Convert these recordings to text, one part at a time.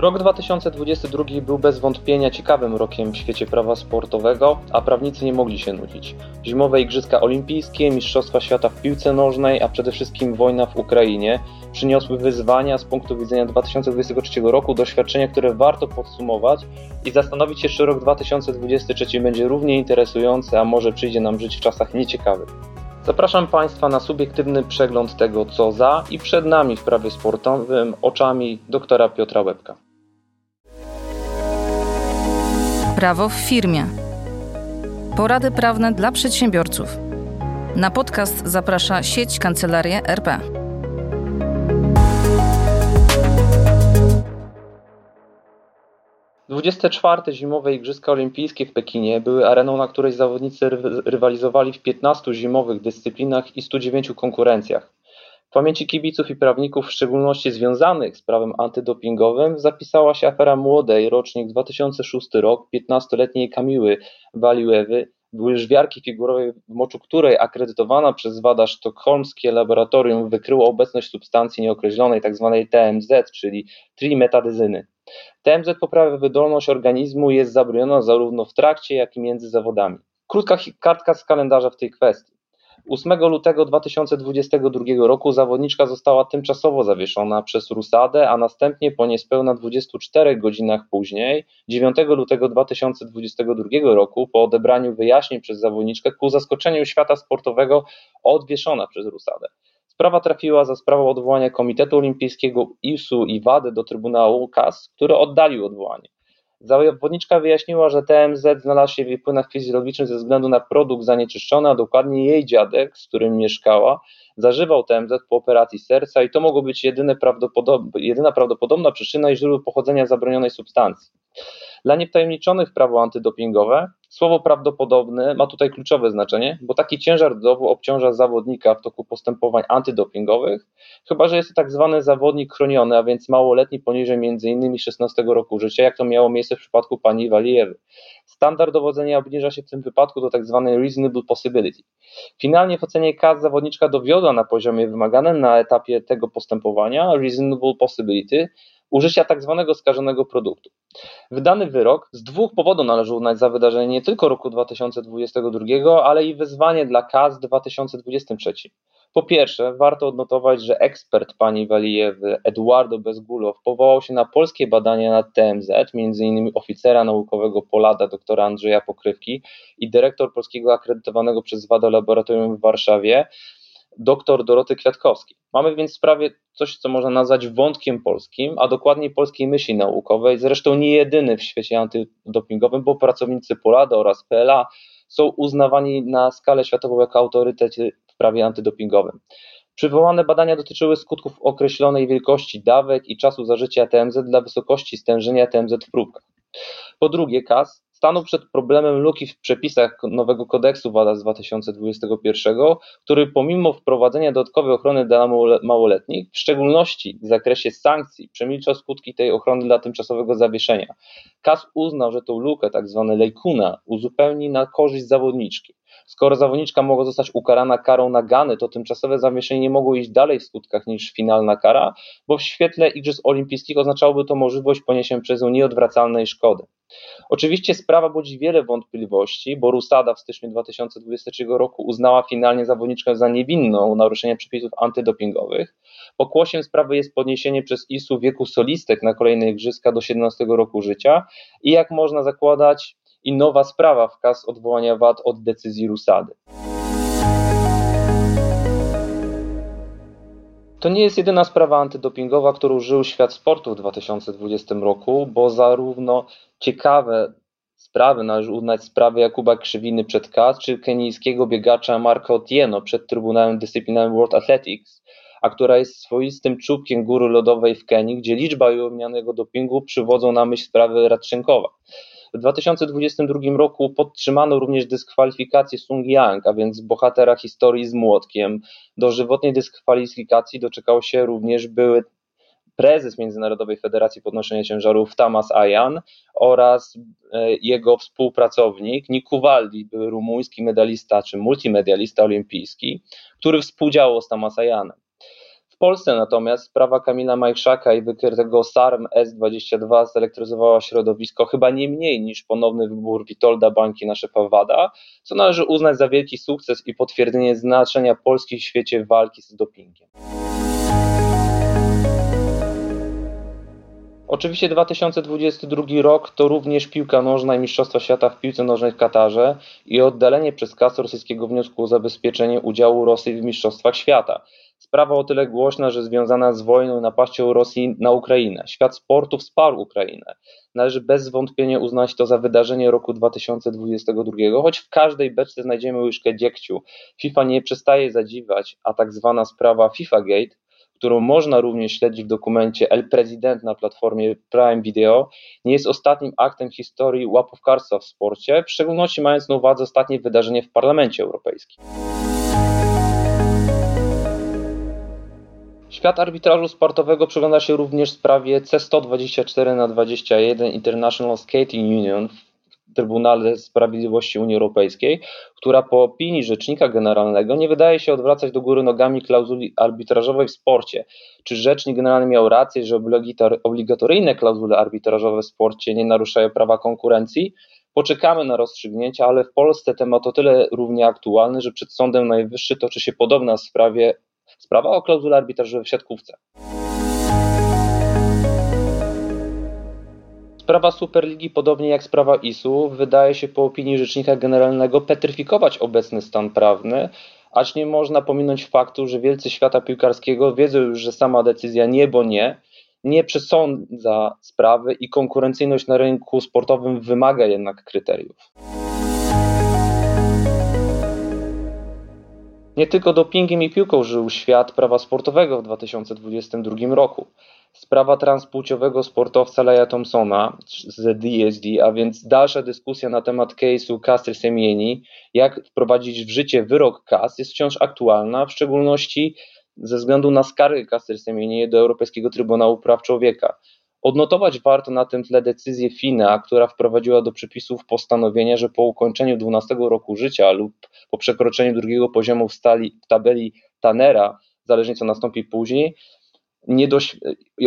Rok 2022 był bez wątpienia ciekawym rokiem w świecie prawa sportowego, a prawnicy nie mogli się nudzić. Zimowe Igrzyska Olimpijskie, Mistrzostwa Świata w piłce nożnej, a przede wszystkim wojna w Ukrainie przyniosły wyzwania z punktu widzenia 2023 roku, doświadczenia, które warto podsumować i zastanowić się, czy rok 2023 będzie równie interesujący, a może przyjdzie nam żyć w czasach nieciekawych. Zapraszam Państwa na subiektywny przegląd tego, co za i przed nami w prawie sportowym oczami doktora Piotra Łebka. Prawo w firmie. Porady prawne dla przedsiębiorców. Na podcast zaprasza sieć Kancelarie RP. Dwudzieste czwarte zimowe Igrzyska Olimpijskie w Pekinie były areną, na której zawodnicy rywalizowali w 15 zimowych dyscyplinach i 109 konkurencjach. W pamięci kibiców i prawników, w szczególności związanych z prawem antydopingowym, zapisała się afera młodej, rocznik 2006 rok, 15-letniej Kamiły Waliłewy, łyżwiarki figurowej, w moczu której akredytowana przez WADA sztokholmskie laboratorium wykryło obecność substancji nieokreślonej, tzw. Tak TMZ, czyli trimetadyzyny. TMZ poprawia wydolność organizmu i jest zabroniona zarówno w trakcie, jak i między zawodami. Krótka kartka z kalendarza w tej kwestii. 8 lutego 2022 roku zawodniczka została tymczasowo zawieszona przez Rusadę, a następnie po niespełna 24 godzinach później, 9 lutego 2022 roku, po odebraniu wyjaśnień przez zawodniczkę, ku zaskoczeniu świata sportowego odwieszona przez Rusadę. Sprawa trafiła za sprawą odwołania Komitetu Olimpijskiego ISU i WADY do Trybunału KAS, który oddalił odwołanie. Zawodniczka wyjaśniła, że TMZ znalazł się w jej płynach fizjologicznych ze względu na produkt zanieczyszczony, a dokładnie jej dziadek, z którym mieszkała, zażywał TMZ po operacji serca i to mogło być jedyne jedyna prawdopodobna przyczyna i źródło pochodzenia zabronionej substancji. Dla niewtajemniczonych prawo antydopingowe słowo prawdopodobne ma tutaj kluczowe znaczenie, bo taki ciężar dowodu obciąża zawodnika w toku postępowań antydopingowych, chyba że jest to tak zwany zawodnik chroniony, a więc małoletni poniżej m.in. 16 roku życia, jak to miało miejsce w przypadku pani Walijewy. Standard dowodzenia obniża się w tym wypadku do tak zwanej reasonable possibility. Finalnie w ocenie KAS zawodniczka dowiodła na poziomie wymaganym na etapie tego postępowania reasonable possibility, użycia tak zwanego skażonego produktu. Wydany wyrok z dwóch powodów należy uznać za wydarzenie nie tylko roku 2022, ale i wyzwanie dla KAS w 2023. Po pierwsze, warto odnotować, że ekspert pani Walijewy, Eduardo Bezgulow, powołał się na polskie badania nad TMZ, m.in. oficera naukowego Polada dr Andrzeja Pokrywki i dyrektor polskiego akredytowanego przez WADA laboratorium w Warszawie, dr Doroty Kwiatkowskiej. Mamy więc w sprawie coś, co można nazwać wątkiem polskim, a dokładniej polskiej myśli naukowej, zresztą nie jedyny w świecie antydopingowym, bo pracownicy Polada oraz PLA są uznawani na skalę światową jako autorytety w prawie antydopingowym. Przywołane badania dotyczyły skutków określonej wielkości dawek i czasu zażycia TMZ dla wysokości stężenia TMZ w próbkach. Po drugie, KAS stanął przed problemem luki w przepisach nowego kodeksu WADA z 2021, który pomimo wprowadzenia dodatkowej ochrony dla małoletnich, w szczególności w zakresie sankcji, przemilczał skutki tej ochrony dla tymczasowego zawieszenia. KAS uznał, że tą lukę, tak zwane lejkuna, uzupełni na korzyść zawodniczki. Skoro zawodniczka mogła zostać ukarana karą nagany, to tymczasowe zawieszenie nie mogło iść dalej w skutkach niż finalna kara, bo w świetle Igrzysk Olimpijskich oznaczałoby to możliwość poniesienia przez nią nieodwracalnej szkody. Oczywiście sprawa budzi wiele wątpliwości, bo Rusada w styczniu 2023 roku uznała finalnie zawodniczkę za niewinną naruszenia przepisów antydopingowych. Pokłosiem sprawy jest podniesienie przez ISU wieku solistek na kolejne igrzyska do 17 roku życia i jak można zakładać i nowa sprawa w kas odwołania wad od decyzji Rusady. To nie jest jedyna sprawa antydopingowa, którą żył świat sportu w 2020 roku, bo zarówno ciekawe sprawy należy uznać sprawy Jakuba Krzywiny przed KAS, czy kenijskiego biegacza Marka Otieno przed Trybunałem Dyscyplinarnym World Athletics, a która jest swoistym czubkiem góry lodowej w Kenii, gdzie liczba ujawnianego dopingu przywodzą na myśl sprawy Radczynkowa. W 2022 roku podtrzymano również dyskwalifikację Sung Yang, a więc bohatera historii z młotkiem. Dożywotniej dyskwalifikacji doczekał się również były prezes Międzynarodowej Federacji Podnoszenia Ciężarów Tamas Ayan oraz e, jego współpracownik Niku Waldi, rumuński medalista czy multimedialista olimpijski, który współdziałał z Tamas Ayanem Polsce natomiast sprawa Kamila Majchrzaka i wykrytego SARM S-22 zelektryzowała środowisko chyba nie mniej niż ponowny wybór Witolda Bańki na szefa WADA, co należy uznać za wielki sukces i potwierdzenie znaczenia Polski w świecie walki z dopingiem. Oczywiście 2022 rok to również piłka nożna i Mistrzostwa Świata w piłce nożnej w Katarze i oddalenie przez KAS rosyjskiego wniosku o zabezpieczenie udziału Rosji w Mistrzostwach Świata. Sprawa o tyle głośna, że związana z wojną i napaścią Rosji na Ukrainę. Świat sportu wsparł Ukrainę. Należy bez wątpienia uznać to za wydarzenie roku 2022, choć w każdej beczce znajdziemy łyżkę dziegciu. FIFA nie przestaje zadziwać, a tak zwana sprawa FIFA Gate którą można również śledzić w dokumencie El President na platformie Prime Video, nie jest ostatnim aktem historii łapówkarstwa w sporcie, w szczególności mając na uwadze ostatnie wydarzenie w Parlamencie Europejskim. Świat arbitrażu sportowego przygląda się również sprawie C124 na 21 International Skating Union Trybunale Sprawiedliwości Unii Europejskiej, która po opinii Rzecznika Generalnego nie wydaje się odwracać do góry nogami klauzuli arbitrażowej w sporcie. Czy Rzecznik Generalny miał rację, że obligatoryjne klauzule arbitrażowe w sporcie nie naruszają prawa konkurencji? Poczekamy na rozstrzygnięcia, ale w Polsce temat o tyle równie aktualny, że przed Sądem Najwyższym toczy się podobna sprawie, sprawa o klauzule arbitrażowej w siatkówce. Sprawa Superligi, podobnie jak sprawa ISU, wydaje się po opinii Rzecznika Generalnego petryfikować obecny stan prawny, acz nie można pominąć faktu, że wielcy świata piłkarskiego wiedzą już, że sama decyzja nie, bo nie, nie przesądza sprawy i konkurencyjność na rynku sportowym wymaga jednak kryteriów. Nie tylko dopingiem i piłką żył świat prawa sportowego w 2022 roku. Sprawa transpłciowego sportowca Leia Thompsona z DSD, a więc dalsza dyskusja na temat case'u Castry Semieni, jak wprowadzić w życie wyrok KAS, jest wciąż aktualna, w szczególności ze względu na skargę Castry Semieni do Europejskiego Trybunału Praw Człowieka. Odnotować warto na tym tle decyzję FINA, która wprowadziła do przepisów postanowienia, że po ukończeniu 12 roku życia lub po przekroczeniu drugiego poziomu w, stali, w tabeli Tannera, zależnie co nastąpi później, nie doś,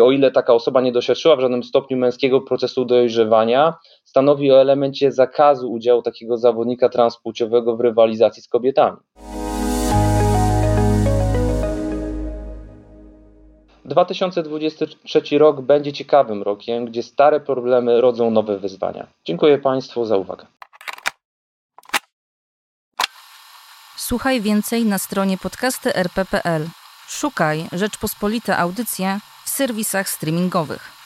o ile taka osoba nie doświadczyła w żadnym stopniu męskiego procesu dojrzewania, stanowi o elemencie zakazu udziału takiego zawodnika transpłciowego w rywalizacji z kobietami. 2023 rok będzie ciekawym rokiem, gdzie stare problemy rodzą nowe wyzwania. Dziękuję Państwu za uwagę. Słuchaj więcej na stronie podcasty.rp.pl. Szukaj Rzeczpospolite Audycje w serwisach streamingowych.